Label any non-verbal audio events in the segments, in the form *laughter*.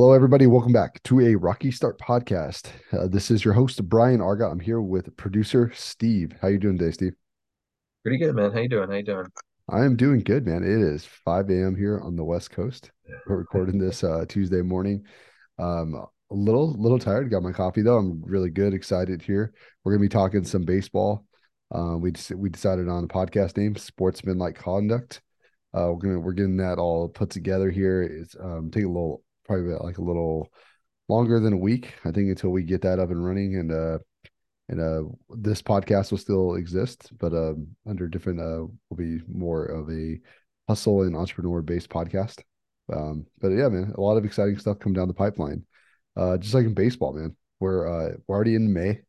Hello, everybody. Welcome back to a Rocky Start podcast. Uh, this is your host Brian Arga. I'm here with producer Steve. How you doing today, Steve? Pretty good, man. How you doing? How you doing? I am doing good, man. It is 5 a.m. here on the West Coast. We're recording this uh, Tuesday morning. Um, a little, little tired. Got my coffee though. I'm really good, excited here. We're gonna be talking some baseball. Uh, we we decided on a podcast name, Sportsman Like Conduct. Uh, we're gonna we're getting that all put together here. It's um, take a little probably like a little longer than a week, I think, until we get that up and running. And uh, and uh, this podcast will still exist, but um, under different uh, will be more of a hustle and entrepreneur based podcast. Um, but yeah, man, a lot of exciting stuff come down the pipeline. Uh, just like in baseball, man, we're uh, we're already in May.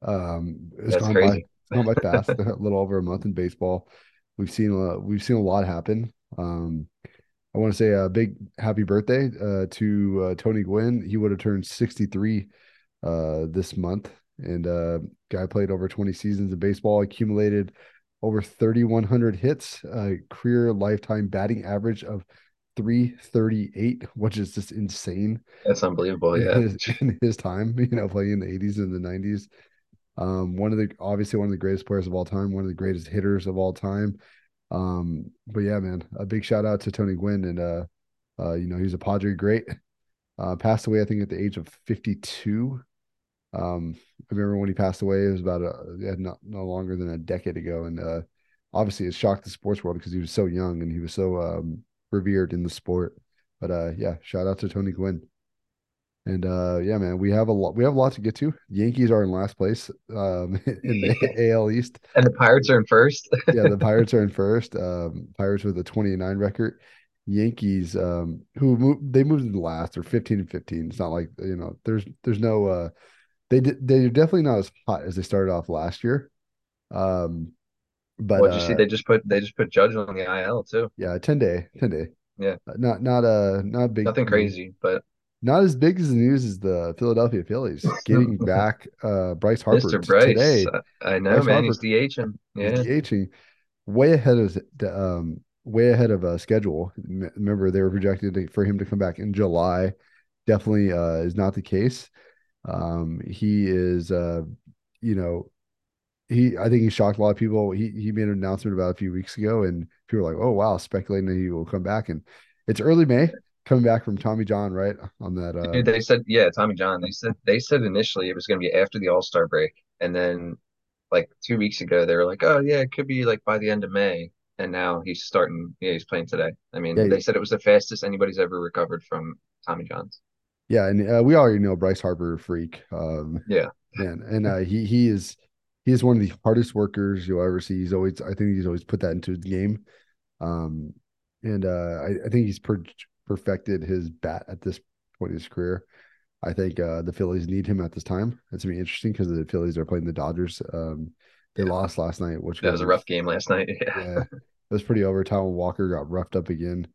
Um, it's That's gone crazy. by, it's gone by fast. *laughs* a little over a month in baseball. We've seen a we've seen a lot happen. Um, I want to say a big happy birthday uh, to uh, Tony Gwynn. He would have turned 63 uh, this month. And uh, guy played over 20 seasons of baseball, accumulated over 3,100 hits, a career lifetime batting average of 338, which is just insane That's unbelievable. in Yeah. his, *laughs* in his time, you know, playing in the 80s and the 90s. Um, one of the obviously one of the greatest players of all time, one of the greatest hitters of all time. Um, but yeah, man, a big shout out to Tony Gwynn and uh uh, you know, he was a Padre great. Uh, passed away, I think, at the age of 52. Um, I remember when he passed away, it was about a yeah, not no longer than a decade ago, and uh, obviously it shocked the sports world because he was so young and he was so um revered in the sport. But uh, yeah, shout out to Tony Gwynn. And uh, yeah, man, we have a lot. We have a lot to get to. Yankees are in last place um, *laughs* in the AL *laughs* East. And the Pirates are in first. *laughs* Yeah, the Pirates are in first. Um, Pirates with a 29 record. Yankees, um, who moved, they moved in last or 15 and 15. It's not like you know, there's there's no uh, they did they're definitely not as hot as they started off last year. Um, but What'd you see? uh, They just put they just put Judge on the IL too. yeah, 10 day, 10 day. Yeah. Uh, Not not uh not big Nothing crazy, but Not as big as the news as the Philadelphia Phillies *laughs* getting back uh Bryce Harper Mr. Bryce, today. I I know, Bryce man. He's Harper DHing. is Yeah. DHing way ahead of um way ahead of uh, schedule. Remember they were projected to, for him to come back in July. Definitely uh is not the case. Um he is uh you know he I think he shocked a lot of people. He he made an announcement about a few weeks ago and people were like, "Oh wow, speculating that he will come back." And it's early May coming back from Tommy John, right? On that uh Dude, they said, yeah, Tommy John. They said they said initially it was going to be after the All-Star break, and then like two weeks ago they were like, oh yeah, it could be like by the end of May, and now he's starting. Yeah, he's playing today. I mean, yeah, they said it was the fastest anybody's ever recovered from Tommy John's. yeah, and uh, we already know Bryce Harper freak. Um Yeah. man, and uh he he is he is one of the hardest workers you'll ever see. He's always I think he's always put that into his game. Um and uh I, I think he's per perfected his bat at this point in his career. I think uh, the Phillies need him at this time. It's gonna be interesting because the Phillies are playing the Dodgers. Um, they Yeah. lost last night, which That was a rough game last night. *laughs* Yeah. yeah, it was pretty over. Taijuan Walker got roughed up again.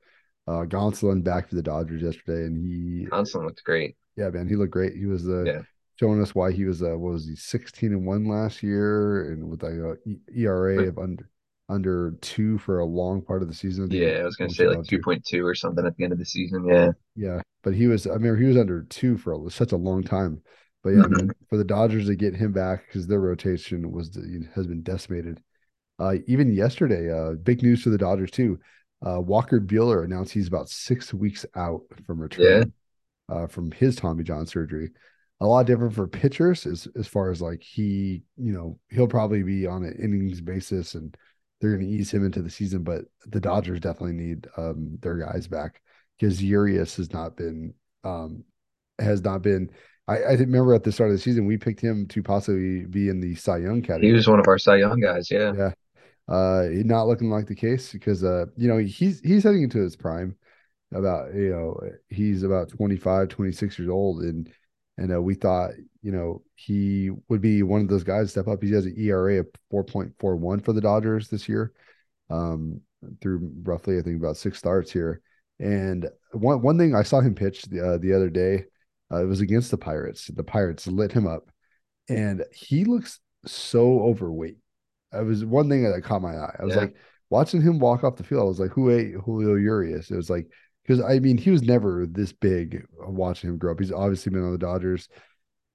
Uh, Gonsolin back for the Dodgers yesterday, and he, Constant looked great. yeah, man, he looked great. He was uh, Yeah. showing us why he was uh, what was he sixteen and one last year, and with like a ERA of under under two for a long part of the season. I yeah, I was gonna say like 2.2 or something at the end of the season. Yeah. Yeah, but he was. I remember he was under two for a, such a long time. But yeah, man, Mhm. for the Dodgers to get him back because their rotation was has been decimated. Uh, even yesterday, uh, big news for the Dodgers too. Uh, Walker Buehler announced he's about six weeks out from Yeah. uh, from his Tommy John surgery. A lot different for pitchers as as far as like he, you know, he'll probably be on an innings basis and they're going to ease him into the season. But the Dodgers definitely need um, their guys back because Urias has not been um, has not been. I, I remember at the start of the season we picked him to possibly be in the Cy Young category. He was one of our Cy Young guys. Yeah. Yeah, uh, not looking like the case because uh, you know, he's he's heading into his prime. About you know, he's about 25, 26 years old, and and uh, we thought you know he would be one of those guys step up. He has an ERA of four point four one for the Dodgers this year, um, through roughly I think about six starts here. And one one thing I saw him pitch the uh, the other day, uh, it was against the Pirates. The Pirates lit him up, and he looks so overweight. It was one thing that caught my eye. I was Yeah. like watching him walk off the field. I was like, who ate Julio Urias? It was like because I mean he was never this big watching him grow up. He's obviously been on the Dodgers.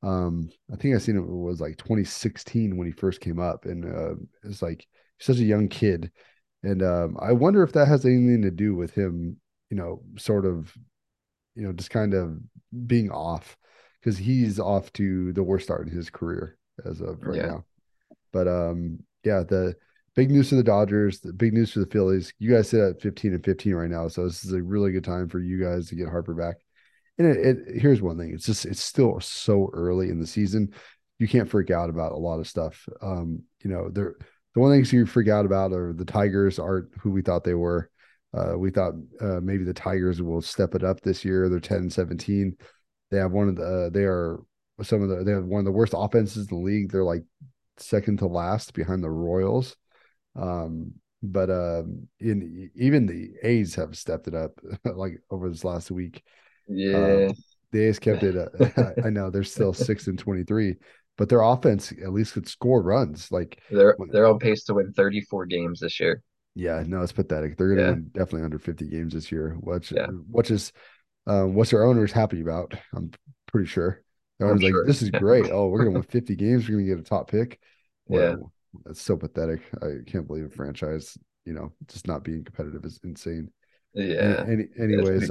Um, I think I seen it was like 2016 when he first came up, and uh, it's like such a young kid, and um, I wonder if that has anything to do with him, you know, sort of, you know, just kind of being off because he's off to the worst start in his career as of right Yeah. now. But um, yeah, the big news for the Dodgers, the big news for the Phillies. You guys sit at 15 and 15 right now, so this is a really good time for you guys to get Harper back. And it, it here's one thing: it's just it's still so early in the season. You can't freak out about a lot of stuff. Um, you know, there the one things you freak out about are the Tigers aren't who we thought they were. Uh, we thought uh, maybe the Tigers will step it up this year. They're 10 and 17. They have one of the uh, they are some of the they have one of the worst offenses in the league. They're like second to last behind the Royals. Um, but um, in even the A's have stepped it up *laughs* like over this last week. Yeah. Um, the A's kept it. Uh, *laughs* I know they're still six and twenty three, but their offense at least could score runs. Like They're they're on pace to win 34 games this year. yeah, no, it's pathetic. They're going to Yeah. win definitely under fifty games this year, which Yeah. which is um, what's their owners happy about. I'm pretty sure. The I'm owner's like, sure. this is great. *laughs* Oh, we're going to win fifty games. We're going to get a top pick. Yeah. That's so pathetic. I can't believe a franchise, you know, just not being competitive is insane. Yeah. any, anyways.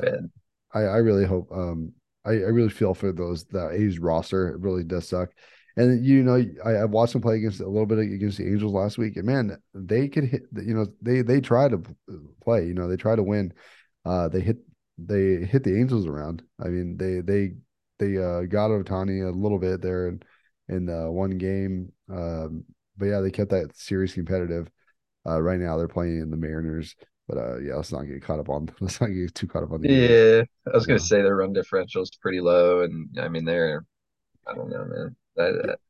I, I really hope um I, I really feel for those that A's roster. It really does suck. And you know, I, I watched them play against a little bit against the Angels last week, and man, they could hit. You know, they they try to play. You know, they try to win. Uh, they hit they hit the Angels around. I mean, they they they uh, got Ohtani a little bit there in in one game. Um, but yeah, they kept that series competitive. Uh, right now they're playing in the Mariners. But uh, yeah, let's not get caught up on. *laughs* Let's not get too caught up on the. Yeah. I was gonna say their run differential is pretty low, and I mean they're I don't know, man.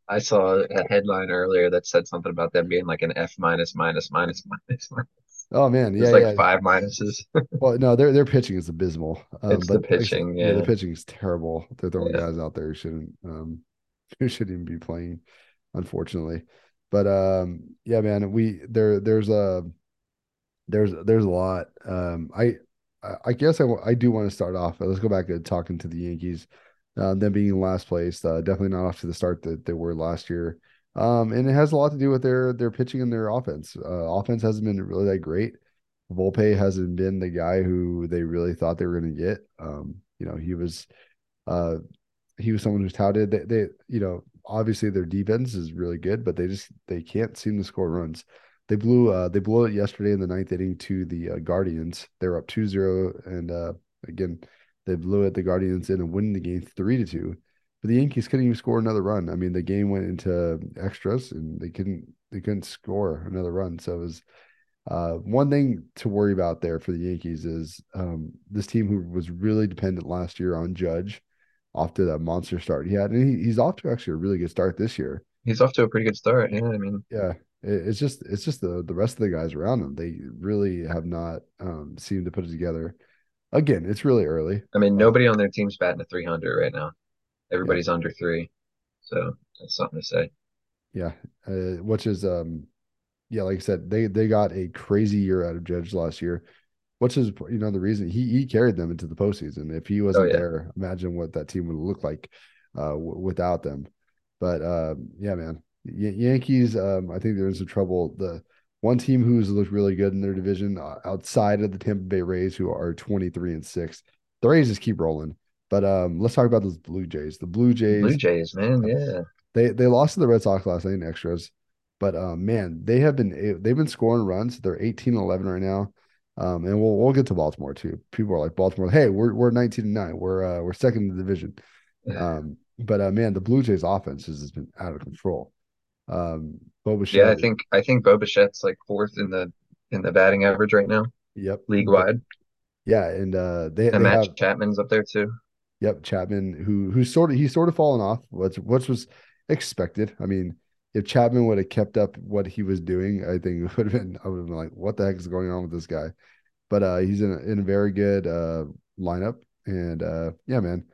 I, I saw a headline earlier that said something about them being like an F minus minus minus *laughs* minus. minus. Oh man, yeah, like yeah. five minuses. *laughs* Well, no, their their pitching is abysmal. Um, It's the but like I pitching, yeah, the pitching is terrible. They're throwing Yeah. guys out there who shouldn't um who shouldn't even be playing, unfortunately. But um, yeah, man, we there there's a there's there's a lot. Um, I I guess I, I do want to start off. Let's go back to talking to the Yankees. Uh, them being in last place, uh, definitely not off to the start that they were last year. Um, and it has a lot to do with their their pitching and their offense. Uh, offense hasn't been really that great. Volpe hasn't been the guy who they really thought they were going to get. Um, you know, he was uh he was someone who's touted. They, they, you know, obviously their defense is really good, but they just they can't seem to score runs. They blew uh they blew it yesterday in the ninth inning to the uh, Guardians. They were up 2-0 and uh again they blew it the Guardians in and winning the game 3 to 2. But the Yankees couldn't even score another run. I mean, the game went into extras and they couldn't they couldn't score another run. So it was uh, one thing to worry about there for the Yankees is um, this team who was really dependent last year on Judge off to that monster start he had, and he, he's off to actually a really good start this year. He's off to a pretty good start. Yeah, I mean, Yeah, it's just it's just the the rest of the guys around them. They really have not um, seemed to put it together. Again, it's really early. I mean, Uh, nobody on their team's batting a 300 right now. yeah, Everybody's under three, so that's something to say. yeah, uh, which is um, yeah, like I said, they they got a crazy year out of Judge last year. which is you know the reason he he carried them into the postseason. If he Oh wasn't yeah, there, imagine what that team would look like uh, w- without them. But um, yeah, man, y- Yankees. Um, I think they're in some trouble. The one team who's looked really good in their division uh, outside of the Tampa Bay Rays, who are twenty three and six. The Rays just keep rolling. But um, let's talk about those Blue Jays. The Blue Jays, Blue Jays man. Yeah, they they lost to the Red Sox last night in extras, but um, man, they have been they've been scoring runs. They're 18-11 right now. Um, and we'll we'll get to Baltimore too. People are like Baltimore, hey, we're we're 19 and 9. We're uh we're second in the division. Um, but uh man, the Blue Jays offense has been out of control. Um, Bo yeah. I think I think Bo Bichette's like fourth in the in the batting average right now, yep. league wide, yeah, and uh they and they Matt have Chapman's up there too. Yep, Chapman, who who's sort of he's sort of fallen off, What's which was expected. I mean, if Chapman would have kept up what he was doing, I think it would have been I would have been like, what the heck is going on with this guy? But uh he's in a in a very good uh lineup. And uh yeah, man.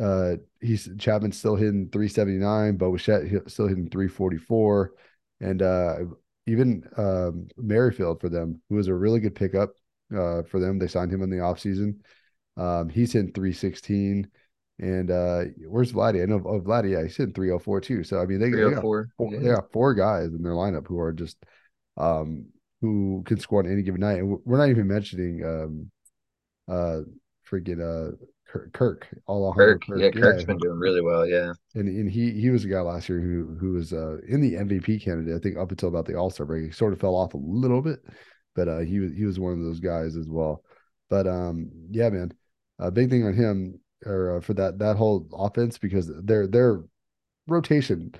Uh he's Chapman's still hitting 379, Bo Bichette still hitting 344. And uh even um Merrifield for them, who was a really good pickup. uh, for them. They signed him in the offseason. Um, he's in 316. And uh, where's Vladdy? I know oh, Vladdy, yeah, he's in 304 too. So I mean they, they got four, Yeah. they got four guys in their lineup who are just um who can score on any given night. And we're not even mentioning um uh freaking uh Kirk, Kirk Alejandro Kirk, yeah, Kirk's been doing really well. Yeah. and and he he was a guy last year who who was uh in the MVP candidate. I think up until about the All Star break, he sort of fell off a little bit, but uh he was he was one of those guys as well. But um yeah, man, a big thing on him or uh, for that that whole offense because their their rotation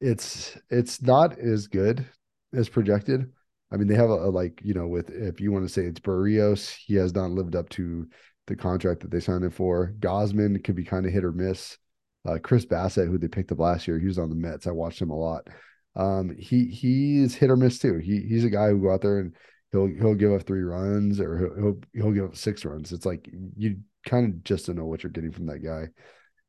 it's it's not as good as projected. I mean, they have a, a like you know with if you want to say it's Berrios, he has not lived up to the contract that they signed him for. Gausman could be kind of hit or miss. Uh, Chris Bassitt, who they picked up last year, he was on the Mets. I watched him a lot. Um, he he's hit or miss too. He he's a guy who go out there and he'll he'll give up three runs or he'll he'll, he'll give up six runs. It's like you kind of just don't know what you're getting from that guy.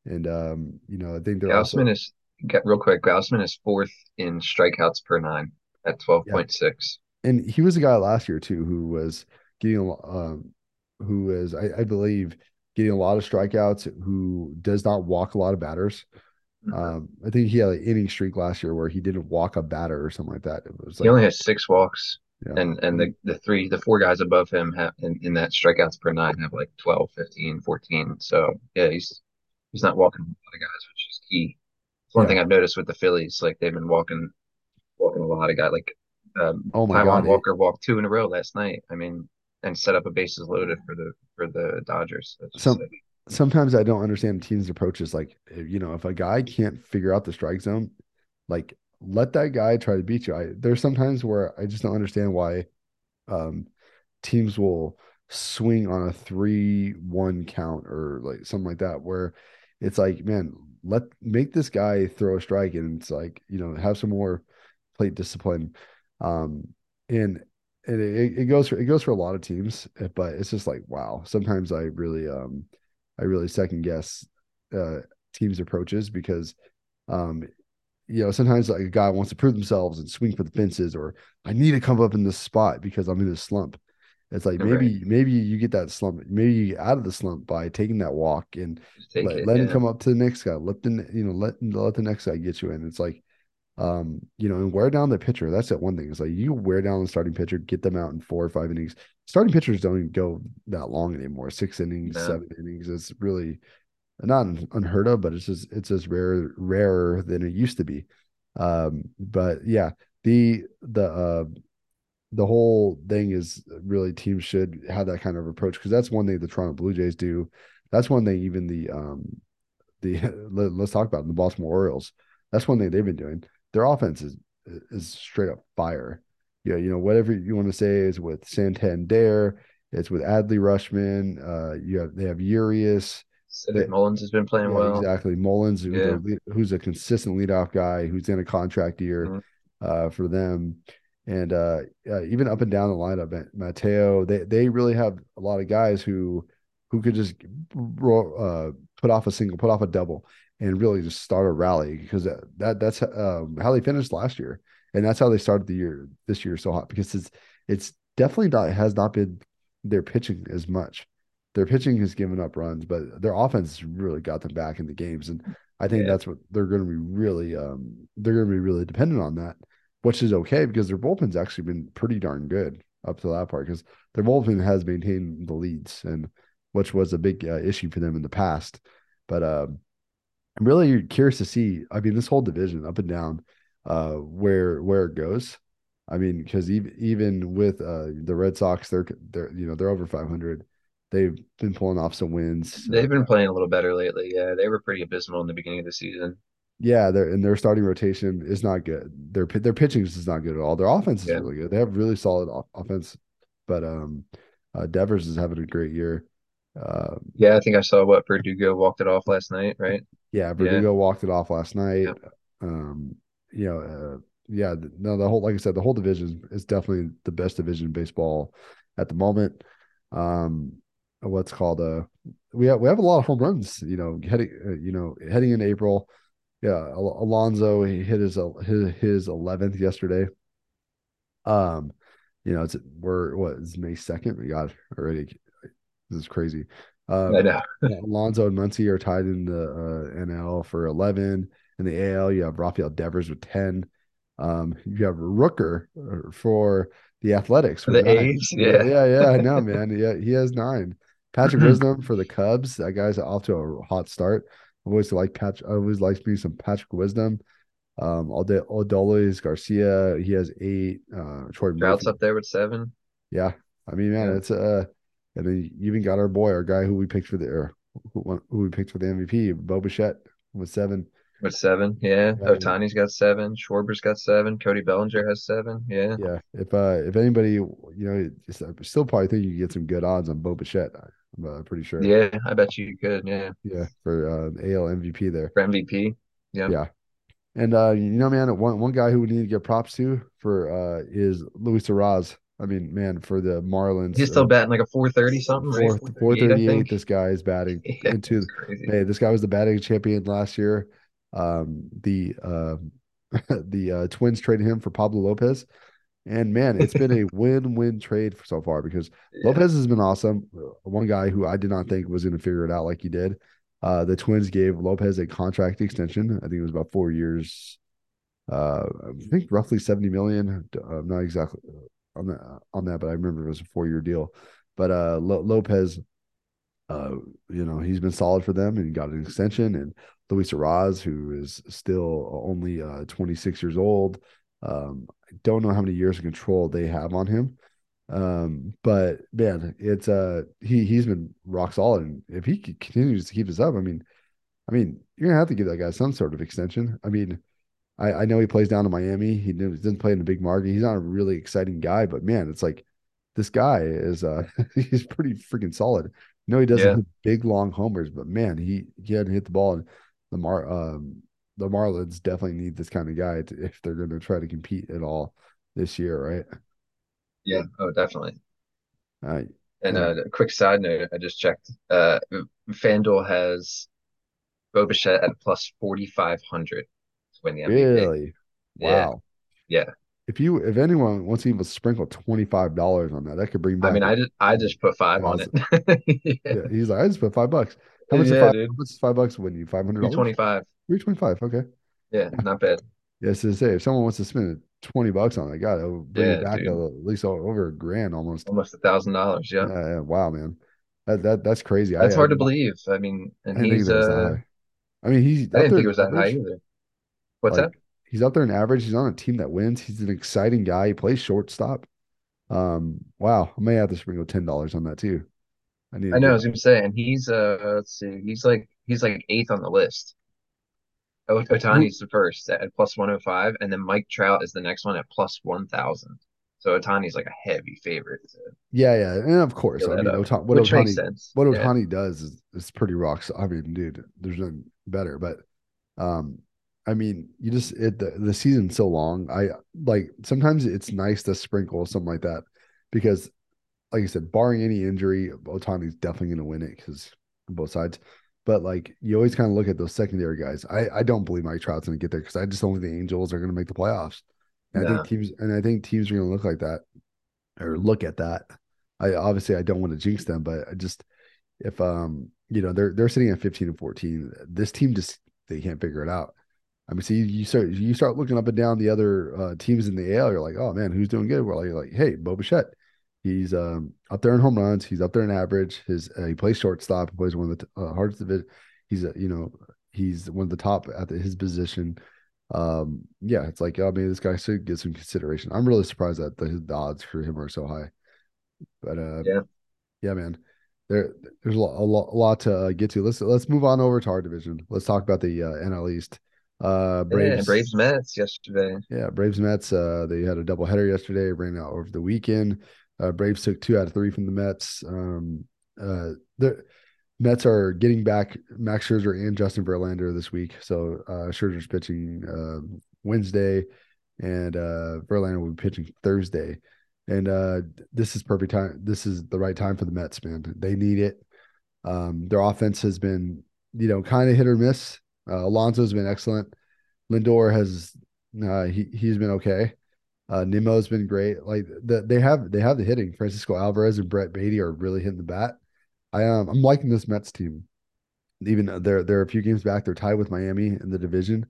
And um, you know, I think they're also is get real quick. Gausman is fourth in strikeouts per nine at yeah, 12.6. and he was a guy last year too who was getting um who is I, I believe getting a lot of strikeouts who does not walk a lot of batters Mhm. um i think he had an inning streak last year where he didn't walk a batter or something like that it was He only has six walks, yeah and and the the three the four guys above him have in, in that strikeouts per nine have like 12, 15, 14. So yeah, he's he's not walking a lot of guys, which is key. It's one yeah thing I've noticed with the Phillies, like they've been walking walking a lot of guys. Like um, oh my Taijuan god it, Walker walked two in a row last night. I mean, and set up a bases loaded for the for the Dodgers. That's just some sick. sometimes i don't understand teams approaches like you know if a guy can't figure out the strike zone like let that guy try to beat you i there's sometimes where i just don't understand why um teams will swing on a three one count or like something like that where it's like man let make this guy throw a strike and it's like you know have some more plate discipline um and and it, it goes for it goes for a lot of teams eh, but it's just like wow sometimes i really um i really second guess uh teams approaches because um you know, sometimes like a guy wants to prove themselves and swing for the fences, or I need to come up in this spot because I'm in a slump. It's like Right. maybe maybe you get that slump, maybe you get out of the slump by taking that walk and let it. let him come up to the next guy. Let the you know let let the next guy get you in. It's like um you know and wear down the pitcher. That's that one thing. It's like you wear down the starting pitcher, get them out in four or five innings. Starting pitchers don't even go that long anymore. Six innings, No. seven innings. It's really not unheard of, but it's just it's as rare rarer than it used to be. Um, but yeah, the the uh the whole thing is really teams should have that kind of approach because that's one thing the Toronto Blue Jays do. That's one thing even the um the *laughs* let, us talk about it, the Baltimore Orioles. That's one thing they've been doing. Their offense is is straight up fire. Yeah, you know whatever you want to say is with Santander. It's with Adley Rutschman. Uh, you have they have Urias. They, Mullins has been playing yeah, well. exactly. Mullins, Yeah. their lead- who's a consistent leadoff guy, who's in a contract year Mhm. uh, for them, and uh, uh, even up and down the lineup, Ma- Mateo, they they really have a lot of guys who who could just ro- uh, put off a single, put off a double, and really just start a rally because that, that that's um, how they finished last year, and that's how they started the year this year so hot because it's it's definitely not has not been their pitching as much their pitching has given up runs, but their offense really got them back in the games. And I think Yeah. that's what they're going to be really, um, they're going to be really dependent on that, which is okay because their bullpen's actually been pretty darn good up to that part because their bullpen has maintained the leads and which was a big uh, issue for them in the past. But um, I'm really curious to see. I mean, this whole division up and down, uh, where where it goes. I mean, because even even with uh, the Red Sox, they're they're you know they're over 500. They've been pulling off some wins. They've been playing a little better lately. Yeah, they were pretty abysmal in the beginning of the season. yeah, their and their starting rotation is not good. Their their pitching is not good at all. Their offense is Yeah. really good. They have really solid off- offense, but um, uh, Devers is having a great year. Uh, Yeah, I think I saw what Verdugo walked it off last night, right? Yeah, Yeah. Verdugo walked it off last night. Yeah. Um, you know, uh, yeah, no, the whole like I said, the whole division is definitely the best division in baseball at the moment. Um, what's called a we have we have a lot of home runs. You know, heading uh, you know heading in April. Yeah, Al- Alonso he hit his his his eleventh yesterday. Um, you know, it's we're what is May second. We got already. This is crazy. I Um, know. Alonso and Muncy are tied in the uh, NL for eleven. In the AL, you have Rafael Devers with ten. Um, you have Rooker uh, for the Athletics For the nine. A's, Yeah, yeah. yeah. I know, *laughs* man. Yeah, he has nine. Patrick *clears throat* Wisdom for the Cubs. That guy's off to a hot start. I always like Patrick. I always likes me some Patrick Wisdom. Um, Ode- Adolis Garcia. He has eight. Uh, Troy Trout's Murphy. up there with seven. Yeah, I mean, man, Yeah. it's uh, and then you even got our boy, our guy who we picked for the or who, won- who we picked for the MVP, Bo Bichette with seven. With seven, yeah. Yeah, Ohtani's got seven. Schwarber's got seven. Cody Bellinger has seven. Yeah. yeah. If uh, if anybody, you know, I still probably think you get some good odds on Bo Bichette. I'm uh, pretty sure. Yeah, I bet you could. Yeah. Yeah, for uh, AL MVP there. For MVP. Yeah. Yeah, and uh, you know, man, one one guy who we need to get props to for uh is Luis Arraez. I mean, man, for the Marlins, He's still uh, batting like a 430 something, right? four 438, four I thirty eight. think. This guy is batting *laughs* Yeah, into. Hey, this guy was the batting champion last year. Um, the uh, *laughs* the uh, Twins traded him for Pablo Lopez, and man, it's been a *laughs* win-win trade so far because Yeah. Lopez has been awesome. Uh, One guy who I did not think was going to figure it out like he did. Uh, the Twins gave Lopez a contract extension. I think it was about four years. Uh, I think roughly seventy million. I'm not exactly on that on that, but I remember it was a four-year deal. But uh, Lo- Lopez uh, you know, he's been solid for them and got an extension. And Luis Arraez, who is still only uh, 26 years old, um, I don't know how many years of control they have on him. Um, but man, it's uh he he's been rock solid, and if he continues to keep this up, I mean, I mean, you're gonna have to give that guy some sort of extension. I mean, I, I know he plays down in Miami. He didn't play in a big market. He's not a really exciting guy, but man, it's like this guy is uh *laughs* he's pretty freaking solid. No, he doesn't Yeah. hit big long homers, but man, he he hadn't hit the ball. And the Mar um the Marlins definitely need this kind of guy to, if they're going to try to compete at all this year, right? Yeah. Oh, definitely. Uh, And Yeah. uh, a quick side note, I just checked. Uh, FanDuel has Bo Bichette at plus 4,500 to win the MVP. really, Yeah. wow. Yeah. If you if anyone wants to even sprinkle twenty five dollars on that, that could bring back. I mean, I just I just put five on it. *laughs* Yeah. yeah, he's like, I just put five bucks. How much? is Yeah, five, dude. how much five bucks win you? Five hundred dollars. 225. Three twenty five. Okay. Yeah, not bad. *laughs* Yes, to say if someone wants to spend twenty bucks on it, God, it'll bring Yeah, it back a, at least over a grand almost. Almost a thousand dollars. Yeah. Yeah, yeah, wow, man, that that that's crazy. That's I, hard I, to believe. I mean, I and didn't he's that was that uh high. I mean, he's I didn't think it was that high either. What's Like that? he's up there in average. He's on a team that wins. He's an exciting guy. He plays shortstop. Um, wow, I may have to sprinkle ten dollars on that too. I need I know, I get was gonna say, and he's uh let's see, he's like he's like eighth on the list. Ohtani's the first at plus 105, and then Mike Trout is the next one at plus 1,000. So Ohtani's like a heavy favorite Yeah, yeah, and of course, I mean, Ota- what which makes Ohtani, sense. what Yeah. Ohtani does is is pretty rocks. I mean, dude, there's nothing better. But, um, I mean, you just it the the season's so long. I like sometimes it's nice to sprinkle something like that because, like I said, barring any injury, Ohtani's definitely going to win it because both sides. But like you always kind of look at those secondary guys. I I don't believe Mike Trout's going to get there because I just don't think the Angels are going to make the playoffs. And I think teams and I think teams are going to look like that or look at that. I obviously I don't want to jinx them, but I just if um you know they're they're sitting at 15 and 14, this team just they can't figure it out. I mean, see you start you start looking up and down the other uh, teams in the AL. You're like, oh man, who's doing good? Well, you're like, hey, Bo Bichette. He's um up there in home runs. He's up there in average. His uh, he plays shortstop. He plays one of the uh, hardest of it. He's uh, you know he's one of the top at the, his position. Um, yeah, it's like, oh, maybe this guy should get some consideration. I'm really surprised that the, the odds for him are so high. But uh, Yeah. yeah, man, there there's a lot, a lot, a lot to uh, get to. Let's let's move on over to our division. Let's talk about the uh, NL East. Uh, Yeah, Braves, Braves Mets yesterday. yeah, Braves Mets. Uh, they had a doubleheader yesterday. Ran out over the weekend. Uh, Braves took two out of three from the Mets. Um, uh, the Mets are getting back Max Scherzer and Justin Verlander this week. So uh, Scherzer's pitching uh, Wednesday, and uh, Verlander will be pitching Thursday. And uh, this is perfect time. This is the right time for the Mets, man. They need it. Um, their offense has been, you know, kind of hit or miss. Uh, Alonso's been excellent. Lindor has, uh, he he's been okay. Uh, Nimmo's been great. Like the, they have they have the hitting. Francisco Alvarez and Brett Baty are really hitting the bat. I um I'm liking this Mets team. Even they're they're a few games back. They're tied with Miami in the division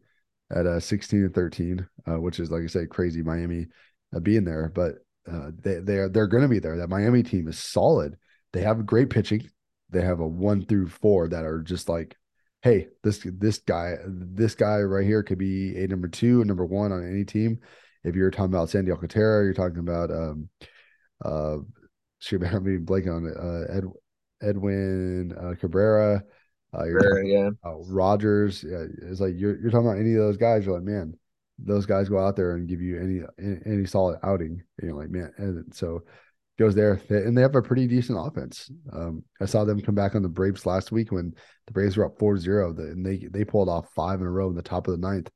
at uh 16 and 13, uh, which is like I say, crazy Miami uh, being there. But uh, they they are they're going to be there. That Miami team is solid. They have great pitching. They have a one through four that are just like, hey, this this guy this guy right here could be a number two and number one on any team. If you're talking about Sandy Alcantara, you're talking about um uh should *laughs* I be blanking on it. Uh, Ed, Edwin uh, Cabrera. Uh, you're talking yeah. about Rogers. Yeah, it's like you're you're talking about any of those guys. You're like, man, those guys go out there and give you any any, any solid outing. And you're like, man, and so goes there, and they have a pretty decent offense. Um, I saw them come back on the Braves last week when the Braves were up 4-0, and they they pulled off five in a row in the top of the ninth,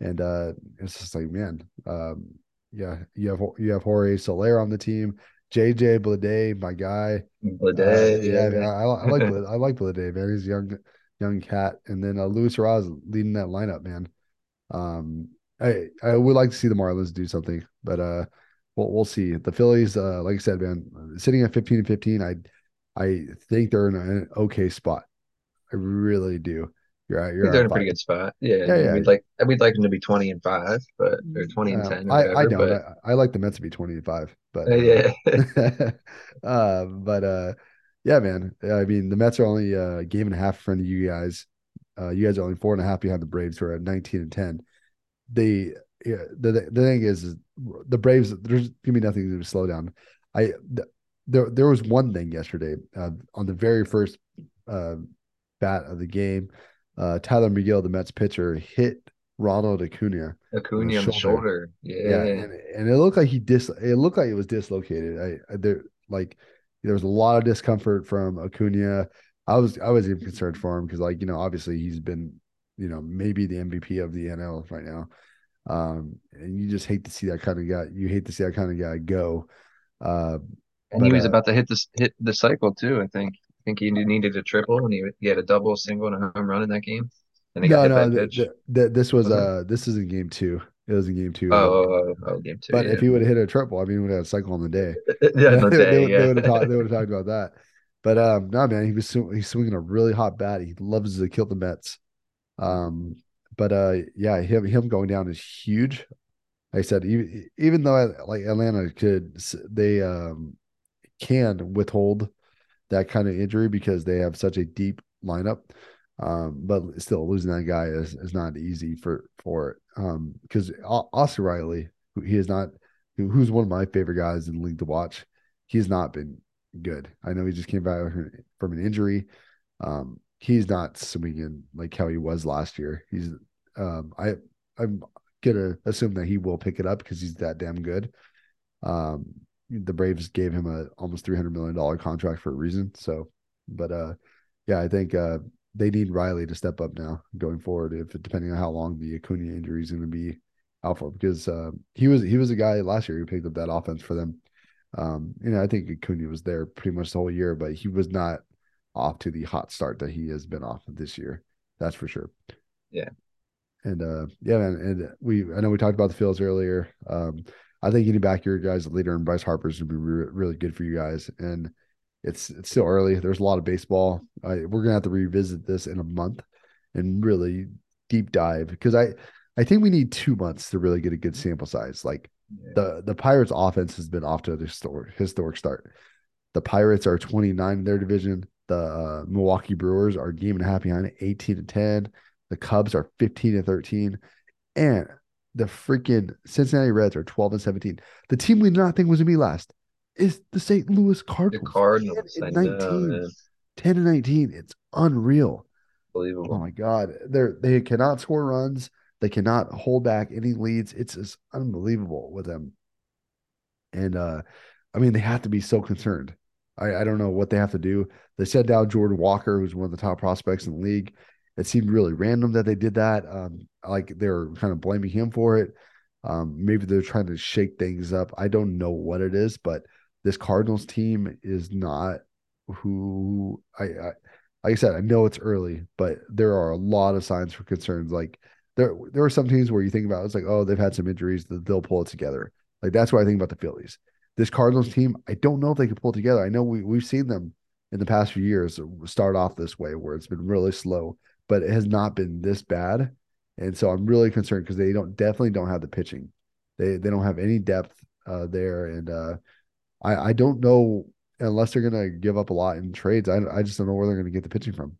and uh, it's just like, man, um, yeah, you have you have Jorge Soler on the team. JJ Bleday, my guy. Uh, Bleday, yeah, man. I, I like *laughs* Blade- I like Bleday, man. He's a young young cat, and then uh, Luis Raz leading that lineup, man. Um, I I would like to see the Marlins do something, but uh, we'll we'll see. The Phillies, uh, like I said, man, sitting at fifteen and fifteen, I I think they're in an okay spot. I really do. You're I you're they're in a pretty good spot. Yeah, Yeah, yeah. we'd like we'd like them to be 20 and 5, but or 20 and Uh, 10 or I I whatever, don't. but I, I like the Mets to be twenty and five, but uh, uh, yeah. *laughs* uh, but uh, yeah, man. I mean, the Mets are only uh, a game and a half in front of you guys. Uh, you guys are only four and a half behind the Braves, who are at nineteen and ten. They, yeah, the the thing is, is the Braves. There's gonna be nothing to slow down. I th- there there was one thing yesterday uh, on the very first uh, bat of the game. Uh, Tylor Megill, the Mets pitcher, hit Ronald Acuna Acuna on the shoulder. shoulder. Yeah, Yeah. and and it looked like he dis. It looked like it was dislocated. I, I there like there was a lot of discomfort from Acuna. I was I was even concerned for him because like you know obviously he's been you know maybe the MVP of the NL right now. Um, and you just hate to see that kind of guy. You hate to see that kind of guy go. Uh, And he was uh, about to hit this hit the cycle too, I think. I think he needed a triple and he he had a double, single, and a home run in that game. And he got no, hit no, the, the, the, this was uh this is in game two. It was in game two. Oh, Uh, oh, oh, oh, game two, but if he would have hit a triple, I mean, he would have had a cycle on the day. *laughs* Yeah, they, *laughs* they, day, they yeah. would have talked. They would have talked *laughs* about that. But um, no, man, he was swing- he's swinging a really hot bat. He loves to kill the Mets. Um, but uh, yeah, him him going down is huge. Like I said, even even though like Atlanta could they um can withhold that kind of injury because they have such a deep lineup. Um, but still losing that guy is, is not easy for for it. Um, because Au- Austin Riley, who he is not, who, who's one of my favorite guys in the league to watch, he's not been good. I know he just came back from an injury. Um, he's not swinging like how he was last year. He's um, I I'm gonna assume that he will pick it up because he's that damn good. Um, the Braves gave him a almost three hundred million dollar contract for a reason. So, but uh, yeah, I think uh they need Riley to step up now going forward. If depending on how long the Acuna injury is going to be out for, because uh, he was he was a guy last year who picked up that offense for them. Um, you know, I think Acuna was there pretty much the whole year, but he was not off to the hot start that he has been off this year. That's for sure. Yeah. And uh, yeah, man, and we I know we talked about the Phils earlier. Um, I think getting back your guys leader and Bryce Harper's would be re- really good for you guys. And it's it's still early. There's a lot of baseball. I, we're gonna have to revisit this in a month and really deep dive because I I think we need two months to really get a good sample size. Like Yeah. the the Pirates offense has been off to a historic historic start. The Pirates are 29 in their division. The uh, Milwaukee Brewers are a game and a half behind, 18 to 10. The Cubs are 15 to 13, and the freaking Cincinnati Reds are 12 and 17. The team we did not think was gonna be last is the St. Louis The Cardinals. Cardinals, 10 and 19. man. 10 and 19. It's unreal. Believable. Oh my God. They're they cannot score runs. They cannot hold back any leads. It's just unbelievable with them. And uh I mean they have to be so concerned. I, I don't know what they have to do. They said down Jordan Walker, who's one of the top prospects in the league. It seemed really random that they did that. Um, like they're kind of blaming him for it. Um, maybe they're trying to shake things up. I don't know what it is, but this Cardinals team is not who I, I like I said, I know it's early, but there are a lot of signs for concerns. Like there there are some teams where you think about it's like, oh, they've had some injuries that they'll pull it together. Like that's what I think about the Phillies. This Cardinals team, I don't know if they can pull together. I know we we've seen them in the past few years start off this way where it's been really slow, but it has not been this bad. And so I'm really concerned because they don't definitely don't have the pitching. They they don't have any depth uh, there, and uh, I I don't know unless they're gonna give up a lot in trades. I I just don't know where they're gonna get the pitching from.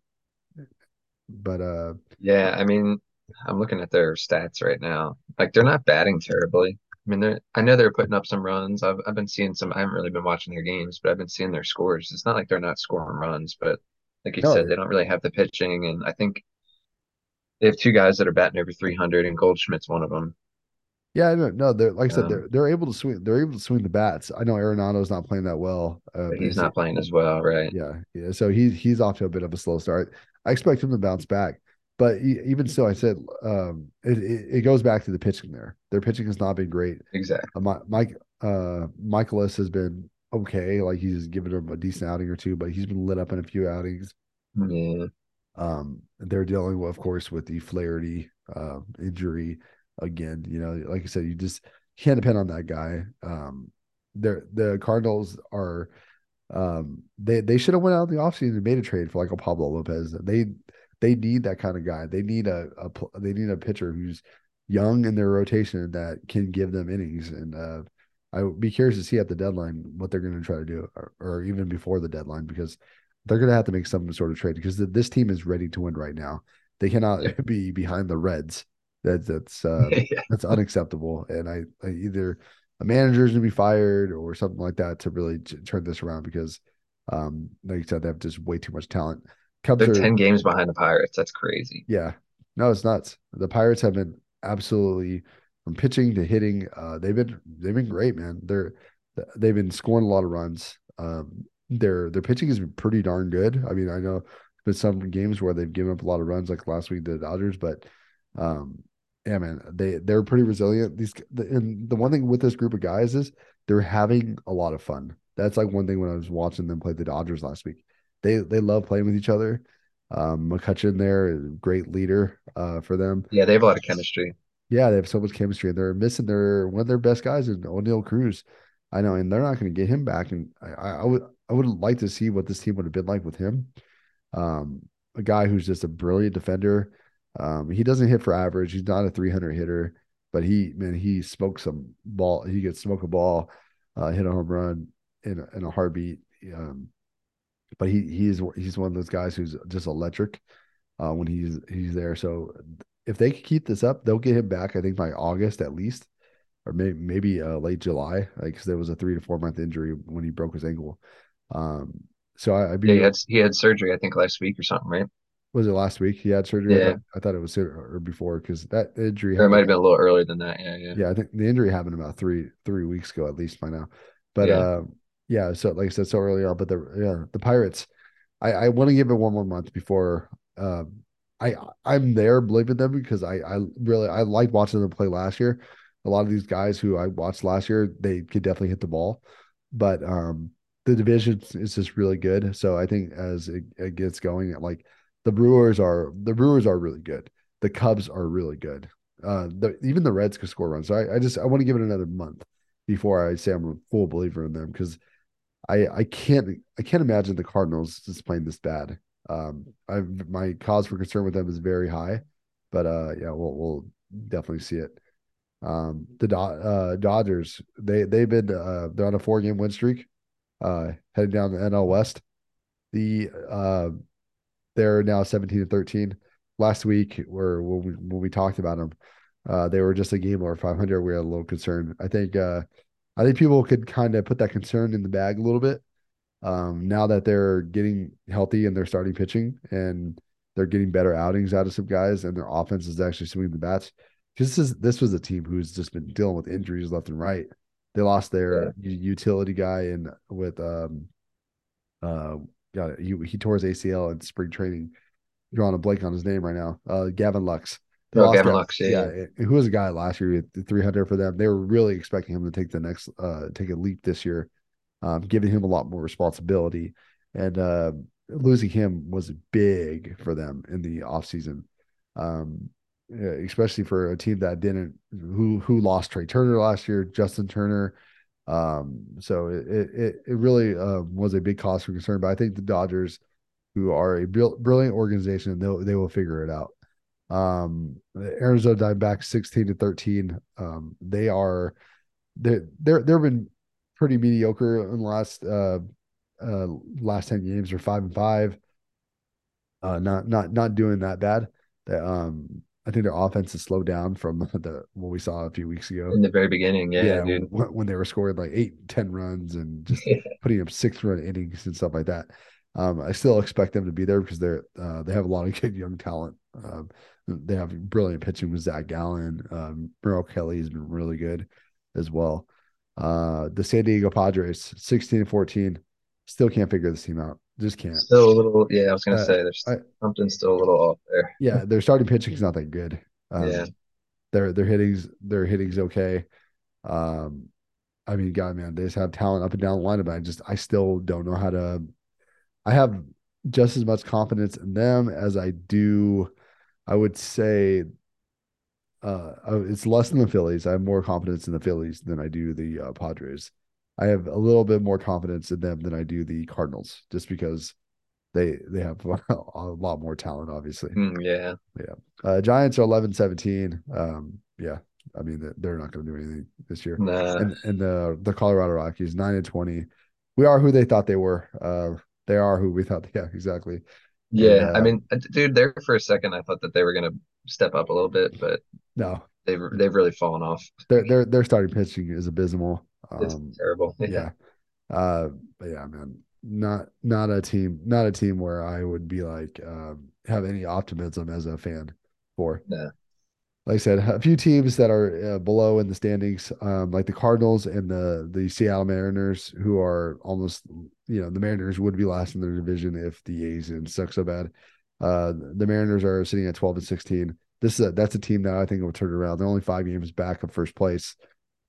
But uh, Yeah, I mean, I'm looking at their stats right now. Like they're not batting terribly. I mean, they're I know they're putting up some runs. I've I've been seeing some. I haven't really been watching their games, but I've been seeing their scores. It's not like they're not scoring runs, but like you said, they don't really have the pitching. And I think they have two guys that are batting over 300, and Goldschmidt's one of them. yeah, no, no, they're like I said, Um, they're they're able to swing. They're able to swing the bats. I know Arenado's not playing that well. Uh, he's not playing as well, right? Yeah, yeah. So he's he's off to a bit of a slow start. I expect him to bounce back, but even so, I said um, it, it it goes back to the pitching there. Their pitching has not been great. Exactly. Uh, Mi- Mike uh, Mikolas has been okay. Like he's given him a decent outing or two, but he's been lit up in a few outings. Yeah. Um, they're dealing, with, of course, with the Flaherty uh, injury again. You know, like I said, you just can't depend on that guy. Um, the Cardinals are um, they they should have went out in the offseason and made a trade for like a Pablo Lopez. They they need that kind of guy. They need a, a they need a pitcher who's young in their rotation that can give them innings. And uh, I would be curious to see at the deadline what they're going to try to do, or, or even before the deadline, because they're going to have to make some sort of trade because th- this team is ready to win right now. They cannot Yeah. be behind the Reds. That that's *laughs* uh, Yeah. that's unacceptable. And I, I either a manager's gonna be fired or something like that to really t- turn this around because, um, like you said, they have just way too much talent. Cubs They're are 10 games behind the Pirates. That's crazy. yeah, no, it's nuts. The Pirates have been absolutely from pitching to hitting. Uh, they've been they've been great, man. They're they've been scoring a lot of runs. Um, their their pitching has been pretty darn good. I mean, I know there's some games where they've given up a lot of runs, like last week the Dodgers, but um, yeah, man, they they're pretty resilient. These and the one thing with this group of guys is they're having a lot of fun. That's like one thing when I was watching them play the Dodgers last week. They they love playing with each other. Um, McCutcheon there, great leader uh, for them. Yeah, they have a lot of chemistry. Yeah, they have so much chemistry, and they're missing their one of their best guys is Oneil Cruz. I know, and they're not going to get him back. And I, I, I would I would like to see what this team would have been like with him. Um, a guy who's just a brilliant defender. Um, he doesn't hit for average. He's not a 300 hitter, but he man, he smokes some ball. He gets smoke a ball, uh, hit a home run in a, in a heartbeat. Um, but he he's he's one of those guys who's just electric uh, when he's he's there. So if they could keep this up, they'll get him back. I think by August at least, or maybe maybe uh, late July, because there was a three to four month injury when he broke his ankle. Um, so I, I'd be Yeah, he had he had surgery, I think, last week or something, right? was it last week he had surgery? I Yeah. thought, I thought it was sooner or before because that injury. Or it might have been a little earlier than that. Yeah, yeah. yeah, I think the injury happened about three three weeks ago at least by now. But Yeah. uh, yeah, so like I said, so early on. But the yeah, the Pirates, I I want to give it one more month before um I I'm there believing them because I I really I liked watching them play last year. A lot of these guys who I watched last year, they could definitely hit the ball, but um the division is just really good. So I think as it, it gets going, like the Brewers are the Brewers are really good. The Cubs are really good. Uh, the, even the Reds could score runs. So I, I just I want to give it another month before I say I'm a full believer in them because I I can't I can't imagine the Cardinals just playing this bad. Um, I my cause for concern with them is very high, but uh, yeah, we'll we'll definitely see it. Um, the Do- uh, Dodgers they they've been uh they're on a four game win streak, uh, heading down the NL West. The uh, they're now 17 and 13. Last week, where when we when we talked about them, uh, they were just a game over 500. We had a little concern. I think uh, I think people could kind of put that concern in the bag a little bit. Um, now that they're getting healthy and they're starting pitching and they're getting better outings out of some guys and their offense is actually swinging the bats. Because this is this was a team who's just been dealing with injuries left and right. They lost their u- utility guy and with um uh got it. He, he tore his ACL in spring training. Drawing a blank on his name right now. Uh Gavin Lux. Gavin Lux, yeah, and who was a guy last year at 300 for them. They were really expecting him to take the next uh take a leap this year, um, giving him a lot more responsibility. And uh, losing him was big for them in the offseason. Um, especially for a team that didn't who who lost Trea Turner last year, Justin Turner. Um, so it it it really uh, was a big cause for concern. But I think the Dodgers, who are a brilliant organization, they they will figure it out. Um, the Arizona Diamondbacks, sixteen to thirteen. Um, they are they they're they've been pretty mediocre in the last uh uh last ten games. They're five and five. Uh, not not not doing that bad. That um I think their offense has slowed down from *laughs* the what we saw a few weeks ago in the very beginning. Yeah, yeah dude. When, when, they were scoring like eight, ten runs and *laughs* just putting up six run innings and stuff like that. Um, I still expect them to be there because they're uh, they have a lot of *laughs* good young talent. Um, they have brilliant pitching with Zach Gallen. Um, Merrill Kelly has been really good as well. Uh, the San Diego Padres, 16 and 14, still can't figure this team out. Just can't. Still a little, yeah. I was gonna uh, say there's I, something still a little off there. Yeah, their starting pitching is not that good. Um, yeah, their their hitting's their hitting's okay. Um, I mean, God, man, they just have talent up and down the lineup. But I just I still don't know how to. I have just as much confidence in them as I do. I would say uh, it's less than the Phillies. I have more confidence in the Phillies than I do the uh, Padres. I have a little bit more confidence in them than I do the Cardinals, just because they they have *laughs* a lot more talent, obviously. Mm, yeah, yeah. Uh, Giants are 11, 17. Um, yeah, I mean they're not going to do anything this year. Nah. And, and the the Colorado Rockies nine and twenty. We are who they thought they were. Uh, they are who we thought. *laughs* Yeah, exactly. Yeah, and, uh, I mean, uh, dude, there for a second, I thought that they were going to step up a little bit, but no, they've they've really fallen off. Their their their starting pitching is abysmal. It's um, terrible. Yeah. *laughs* yeah. Uh, but yeah, man, not not a team, not a team where I would be like um, have any optimism as a fan for. Yeah. Like I said, a few teams that are uh, below in the standings, um, like the Cardinals and the the Seattle Mariners, who are almost, you know, the Mariners would be last in their division if the A's didn't suck so bad. Uh, the Mariners are sitting at twelve and sixteen. This is a, that's a team that I think will turn around. They're only five games back of first place.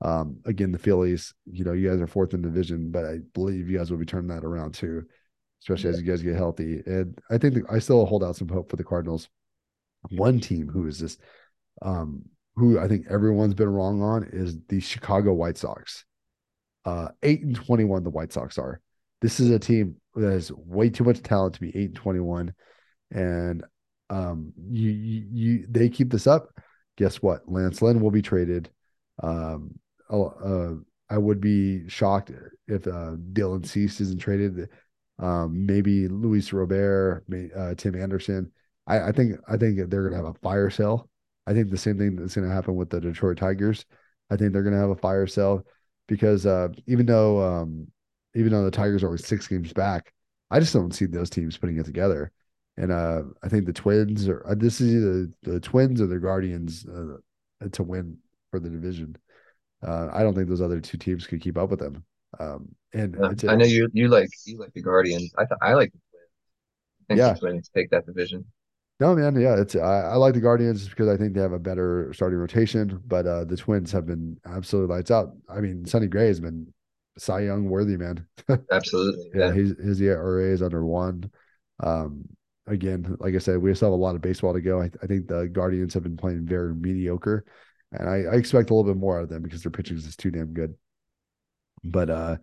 Um, again, the Phillies, you know, you guys are fourth in division, but I believe you guys will be turning that around too, especially yeah. as you guys get healthy. And I think I still hold out some hope for the Cardinals. One team who is just, um, who I think everyone's been wrong on is the Chicago White Sox. Uh, eight and twenty-one, the White Sox are. This is a team that has way too much talent to be eight and twenty-one, and um, you, you, you they keep this up. Guess what? Lance Lynn will be traded. Um, uh, I would be shocked if uh, Dylan Cease isn't traded. Um, maybe Luis Robert, uh, Tim Anderson. I, I, think I think they're gonna have a fire sale. I think the same thing that's gonna happen with the Detroit Tigers. I think they're gonna have a fire sale because uh, even though um, even though the Tigers are only six games back, I just don't see those teams putting it together. And uh, I think the Twins are uh, this is either the Twins or the Guardians uh, to win for the division. Uh, I don't think those other two teams could keep up with them. Um, and I know you you like you like the Guardians. I th- I like the Twins. I think yeah. the Twins take that division. No, man, yeah, it's I, I, like the Guardians because I think they have a better starting rotation, but uh, the Twins have been absolutely lights out. I mean, Sonny Gray has been Cy Young worthy, man. *laughs* absolutely, yeah. yeah. His his ERA is under one. Um, again, like I said, we still have a lot of baseball to go. I, I think the Guardians have been playing very mediocre and I, I expect a little bit more out of them because their pitching is just too damn good. But uh,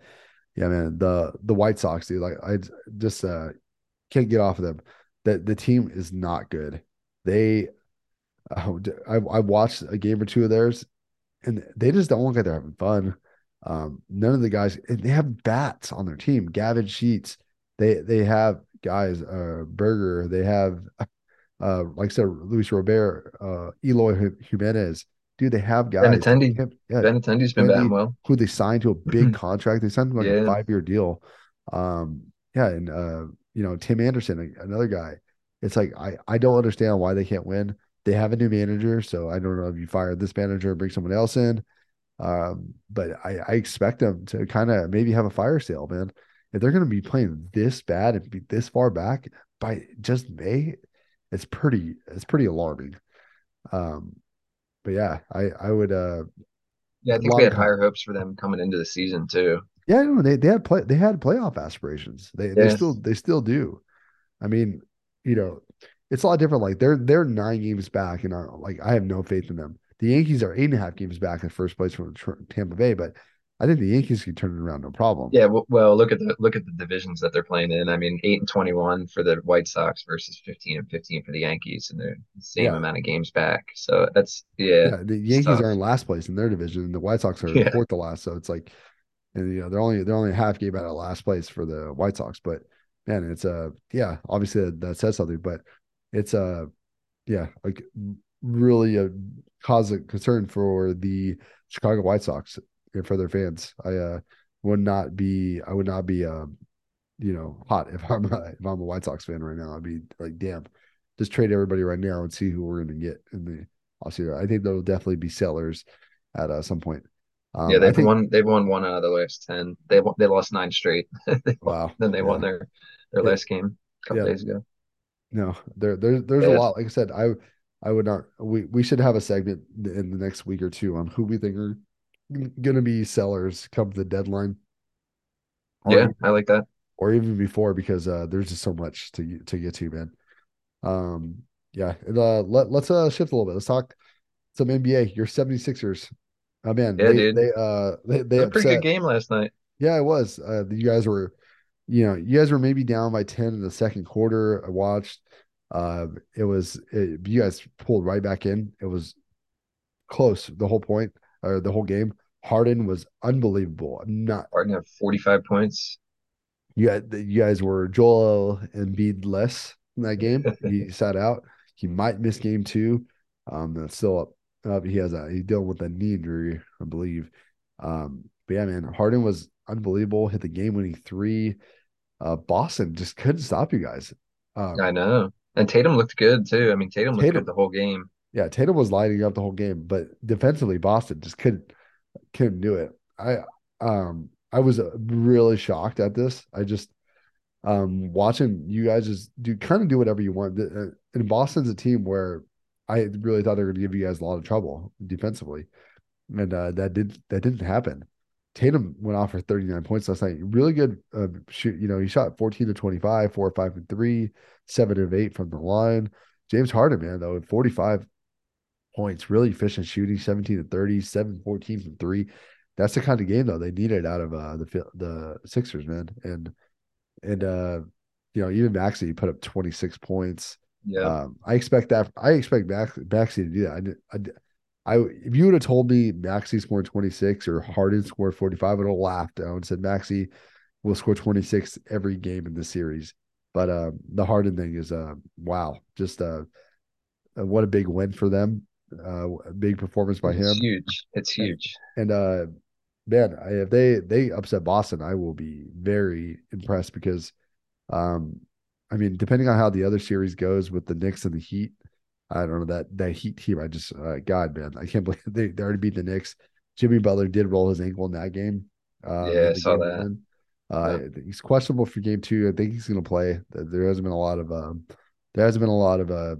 yeah, man, the the White Sox, dude, like I just uh can't get off of them. The the team is not good. They, uh, I I watched a game or two of theirs, and they just don't look like they're having fun. Um, none of the guys, they have bats on their team. Gavin Sheets, they they have guys, uh, Burger, they have, uh, like I said, Luis Robert, uh, Eloy Jimenez dude, they have guys. Benintendi. Yeah, Benintendi's been batting well. Who they signed to a big *clears throat* contract. They signed like yeah. a five year deal. Um, yeah, and uh, you know, Tim Anderson, another guy. It's like I I don't understand why they can't win. They have a new manager, so I don't know if you fire this manager and bring someone else in. Um, but I, I expect them to kind of maybe have a fire sale, man. If they're going to be playing this bad and be this far back by just May, it's pretty it's pretty alarming. Um, but yeah, I I would uh yeah, I think we had higher hopes for them coming into the season too. Yeah, no, they they had play they had playoff aspirations. They they still they still do. I mean, you know, it's a lot different. Like they're they're nine games back, and are like I have no faith in them. The Yankees are eight and a half games back in first place from Tampa Bay, but I think the Yankees can turn it around no problem. Yeah, well, look at the look at the divisions that they're playing in. I mean, eight and twenty-one for the White Sox versus fifteen and fifteen for the Yankees, and they're the same yeah. amount of games back. So that's yeah. yeah the Yankees are in last place in their division, and the White Sox are *laughs* yeah. fourth to last. So it's like, and you know they're only they're only half game out of last place for the White Sox. But man, it's a uh, yeah, obviously that, that says something, but it's a uh, yeah, like really a cause of concern for the Chicago White Sox and for their fans. I uh, would not be I would not be uh, you know hot if *laughs* I'm a, if I'm a White Sox fan right now. I'd be like, damn, just trade everybody right now and see who we're to get in the offseason. I think there'll definitely be sellers at uh, some point. Um, yeah, they've think, won. They've won one out of the last ten. They they lost nine straight. *laughs* wow. Then they yeah. won their their yeah. last game a couple yeah. days ago. No, there there there's a lot. Like I said, I I would not. We we should have a segment in the next week or two on who we think are going to be sellers come the deadline. Or, yeah, I like that. Or even before, because uh, there's just so much to to get to, man. Um, yeah. Uh, let let's uh shift a little bit. Let's talk some NBA. Your 76ers. Oh man, yeah, they, dude. They uh they they a pretty good game last night. Yeah, it was. Uh, you guys were, you know, you guys were maybe down by 10 in the second quarter. I watched. Uh, it was it, you guys pulled right back in. It was close the whole point or the whole game. Harden was unbelievable. I'm not Harden had 45 points. You had, you guys were Joel Embiid less in that game. he *laughs* sat out. He might miss game two. Um, that's still up. Up. He has a he's dealing with a knee injury, I believe. Um, but yeah, man, Harden was unbelievable. Hit the game winning three. Uh, Boston just couldn't stop you guys. Um, I know. And Tatum looked good too. I mean, Tatum looked Tatum, good the whole game. Yeah, Tatum was lighting up the whole game, but defensively, Boston just couldn't couldn't do it. I um I was uh, really shocked at this. I just um watching you guys just do kind of do whatever you want. Uh, and Boston's a team where I really thought they were going to give you guys a lot of trouble defensively, and uh, that did that didn't happen. Tatum went off for 39 points last night. Really good uh, shoot. You know, he shot 14 to 25, four five and three, seven of eight from the line. James Harden, man, though, 45 points, really efficient shooting, 17 to 30, 7 14 from three. That's the kind of game though they needed out of uh, the the Sixers, man. And and uh, you know, even Maxey put up 26 points. Yeah. Um, I expect that I expect Max, to do that. I, I, I if you would have told me Maxey scored 26 or Harden scored 45, I would have laughed. I would have said Maxey will score 26 every game in the series. But uh, the Harden thing is uh wow, just uh, uh what a big win for them uh, big performance by it's him. Huge. It's huge. And, uh, man, if they they upset Boston, I will be very impressed because, um, I mean, depending on how the other series goes with the Knicks and the Heat, I don't know that that Heat team. I just, uh, God, man, I can't *laughs* believe they, they already beat the Knicks. Jimmy Butler did roll his ankle in that game. Uh, yeah, I saw that. Uh, yeah. He's questionable for game two. I think he's going to play. There hasn't been a lot of um, there hasn't been a lot of uh,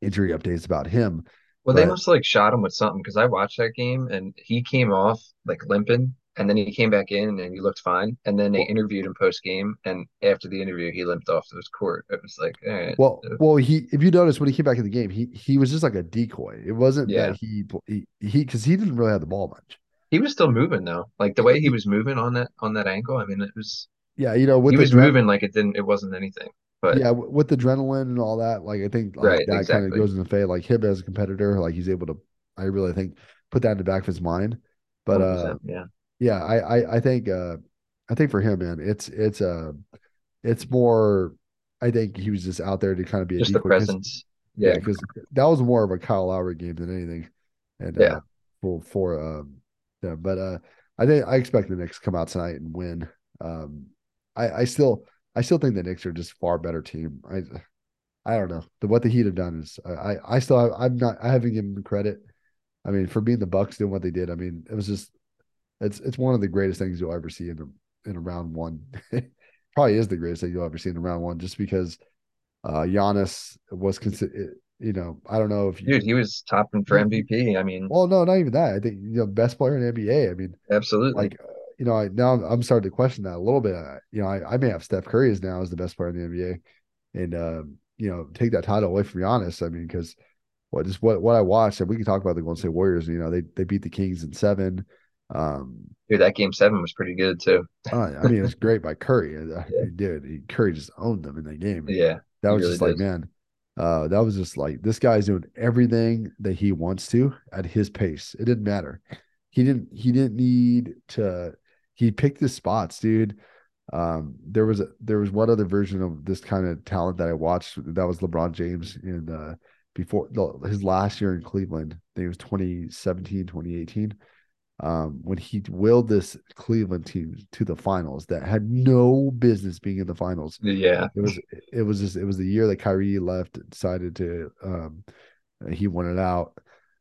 injury updates about him. Well, they must have like shot him with something because I watched that game and he came off like limping and then he came back in and he looked fine. And then they interviewed him post game, and after the interview, he limped off to his court. It was like, all right. Well, well, he if you notice when he came back in the game, he he was just like a decoy. It wasn't yeah. that he he he because he didn't really have the ball much. He was still moving though, like the way he was moving on that on that ankle. I mean, it was. Yeah, you know, he was moving like it didn't. It wasn't anything. But yeah, with adrenaline and all that, like I think like, right, that exactly. kind of goes in the fade. Like him as a competitor, like he's able to. I really think put that in the back of his mind. But uh, yeah, yeah, I, I I think uh, I think for him, man, it's it's uh it's more. I think he was just out there to kind of be just a the presence. Yeah, because yeah, that was more of a Kyle Lowry game than anything. And yeah, uh, for for um, yeah, but uh, I think I expect the Knicks to come out tonight and win. Um, I I still I still think the Knicks are just far better team. I I don't know. The, what the Heat have done is I I still have, I'm not I haven't given them credit. I mean, for being the Bucks doing what they did, I mean, it was just it's it's one of the greatest things you'll ever see in a in a round one. *laughs* Probably is the greatest thing you'll ever see in a round one, just because uh Giannis was considered. You know, I don't know if you, dude, he was topping for MVP. I mean, well, no, not even that. I think you know, best player in NBA. I mean, absolutely. Like you know, I, now I'm starting to question that a little bit. you know, I, I may have Steph Curry as now as the best player in the NBA, and um, you know, take that title away from Giannis. I mean, because what just what what I watched, and we can talk about the Golden State Warriors. You know, they they beat the Kings in seven. Um, Dude, that game seven was pretty good too. uh, I mean, it was great by Curry. *laughs* I Yeah. dude, he, Curry just owned them in that game. Yeah, That was really just like, man, uh, that was just like this guy's doing everything that he wants to at his pace. It didn't matter. He didn't. He didn't need to. He picked his spots, dude. Um, there was a, there was one other version of this kind of talent that I watched. That was LeBron James in uh, before his last year in Cleveland. I think it was 2017, 2018 um, when he willed this Cleveland team to the finals that had no business being in the finals. Yeah, It was it was just it was the year that Kyrie left, decided to um, he wanted out.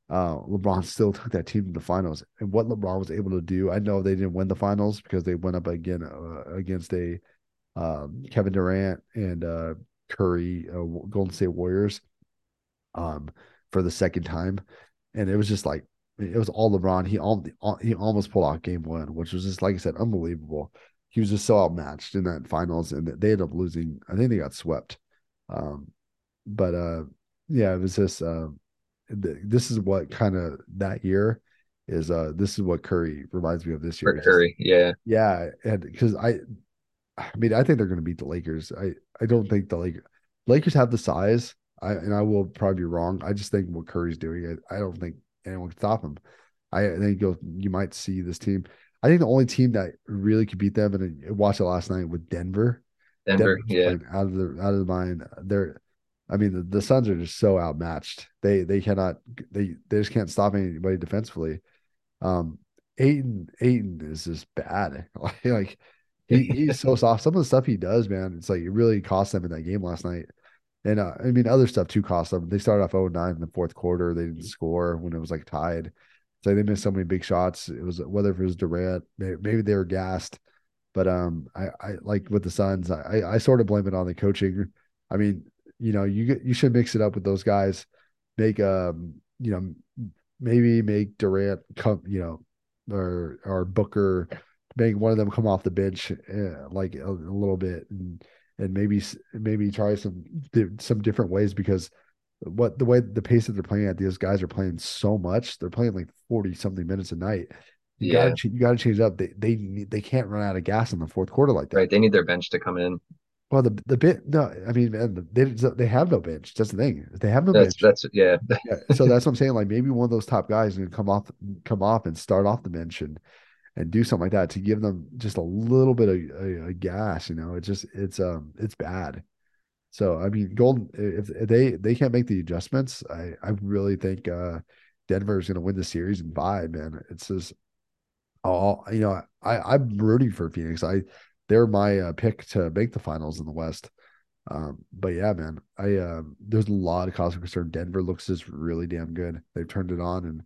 Uh, LeBron still took that team to the finals, and what LeBron was able to do, I know they didn't win the finals because they went up again uh, against a um, Kevin Durant and uh, Curry uh, Golden State Warriors um, for the second time, and it was just like it was all LeBron. He all he almost pulled out game one, which was just like I said, unbelievable. He was just so outmatched in that finals, and they ended up losing. I think they got swept. Um, but uh, yeah, it was just uh, th- this is what kind of that year is. Uh, this is what Curry reminds me of this year. It's just- Curry. Yeah, yeah, and because I, I mean, I think they're going to beat the Lakers. I I don't think the Lakers Lakers have the size. I and I will probably be wrong. I just think what Curry's doing, I, I don't think anyone can stop them. I, think you'll you might see this team. I think the only team that really could beat them, and I watched it last night with Denver. Denver. Denver's Yeah, out of the out of the mind. They're, I mean, the, the Suns are just so outmatched. They they cannot they they just can't stop anybody defensively. Um, Ayton Ayton is just bad. Like, *laughs* like he, he's so soft. Some of the stuff he does, man, it's like it really cost them in that game last night. And uh, I mean, other stuff too cost them. They started off 0 9 in the fourth quarter. They didn't score when it was like tied. So they missed so many big shots. It was whether it was Durant, maybe, maybe they were gassed. But um, I, I like with the Suns, I, I sort of blame it on the coaching. I mean, you know, you you should mix it up with those guys. Make um, you know, maybe make Durant come, you know, or or Booker, make one of them come off the bench, uh, like a, a little bit, and and maybe maybe try some some different ways because what the way the pace that they're playing at, these guys are playing so much. They're playing like forty something minutes a night. You Yeah. gotta you gotta change up. They they need, they can't run out of gas in the fourth quarter like that. right. They need their bench to come in. Well, the the bit no, I mean, man, they they have no bench. That's the thing. They have no That's bench. that's yeah. Yeah, so that's what I'm *laughs* saying. Like maybe one of those top guys can come off, come off and start off the bench and and do something like that to give them just a little bit of a, a gas. You know, it just it's um it's bad. So I mean, Golden if, if they they can't make the adjustments, I I really think uh Denver is going to win the series in five. Man, it's just all you know. I I'm rooting for Phoenix. I they're my uh, pick to make the finals in the West. Um, but yeah, man, I um there's a lot of cause for concern. Denver looks just really damn good. They've turned it on, and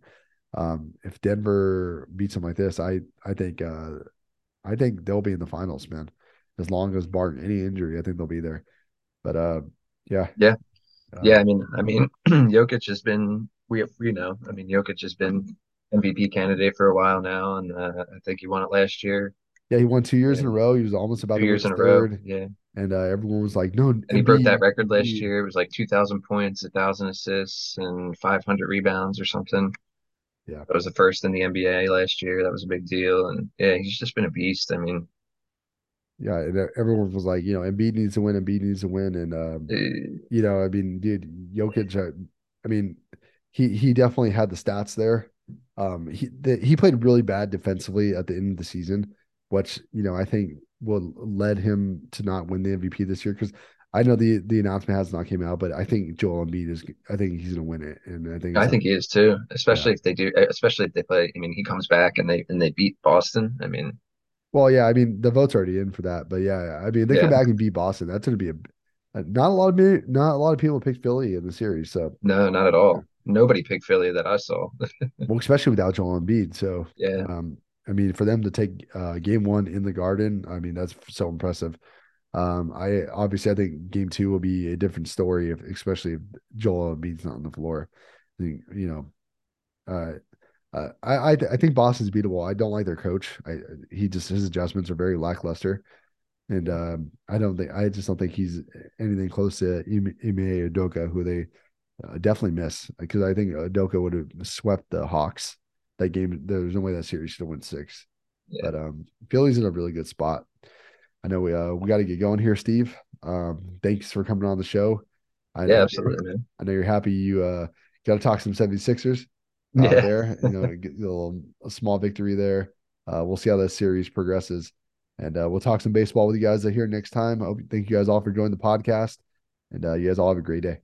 um, if Denver beats them like this, I I think uh I think they'll be in the finals, man. As long as barring any injury, I think they'll be there. But uh, yeah, Yeah. uh, Yeah, I mean, I mean, *clears throat* Jokic has been we we know. I mean, Jokic has been MVP candidate for a while now, and uh, I think he won it last year, yeah. He won two years in a row. He was almost about two to years in a row. Yeah, and uh, everyone was like, "No, and he broke that record last year. It was like 2,000 points, 1,000 assists, and 500 rebounds or something. Yeah. That was the first in the NBA last year. That was a big deal, and yeah, he's just been a beast. I mean, Yeah, and everyone was like, you know, Embiid needs to win, Embiid needs to win, and um, uh, you know, I mean, dude, Jokic, uh, I mean, he he definitely had the stats there. Um, he the, he played really bad defensively at the end of the season, which you know I think will led him to not win the MVP this year because I know the the announcement has not came out, but I think Joel Embiid is I think he's gonna win it, and I think I think he is too. Especially if they do, especially if they play. I mean, he comes back and they and they beat Boston. I mean, well, yeah, I mean the vote's already in for that, but yeah, I mean they come back and beat Boston, that's gonna be a not a lot of not a lot of people picked Philly in the series, so no, not at all. Nobody picked Philly that I saw. *laughs* well, especially without Joel Embiid, so Yeah. Um, I mean, for them to take uh, game one in the Garden, I mean, that's so impressive. Um, I obviously I think game two will be a different story, if, especially if Joel Embiid's not on the floor. I think you know, uh, uh, I I, I think Boston's beatable. I don't like their coach. I he just his adjustments are very lackluster. And um, I don't think I just don't think he's anything close to Ime Udoka, who they uh, definitely miss because I think Udoka would have swept the Hawks that game. There's no way that series should have won six. Yeah. But um, Philly's in a really good spot. I know we uh we got to get going here, Steve. Um, thanks for coming on the show. I yeah, absolutely, *laughs* man. I know you're happy you uh got to talk some 76ers uh, yeah. there. You know, *laughs* get a little a small victory there. Uh, we'll see how that series progresses, and uh, we'll talk some baseball with you guys here next time. I hope, thank you guys all for joining the podcast, and uh, you guys all have a great day.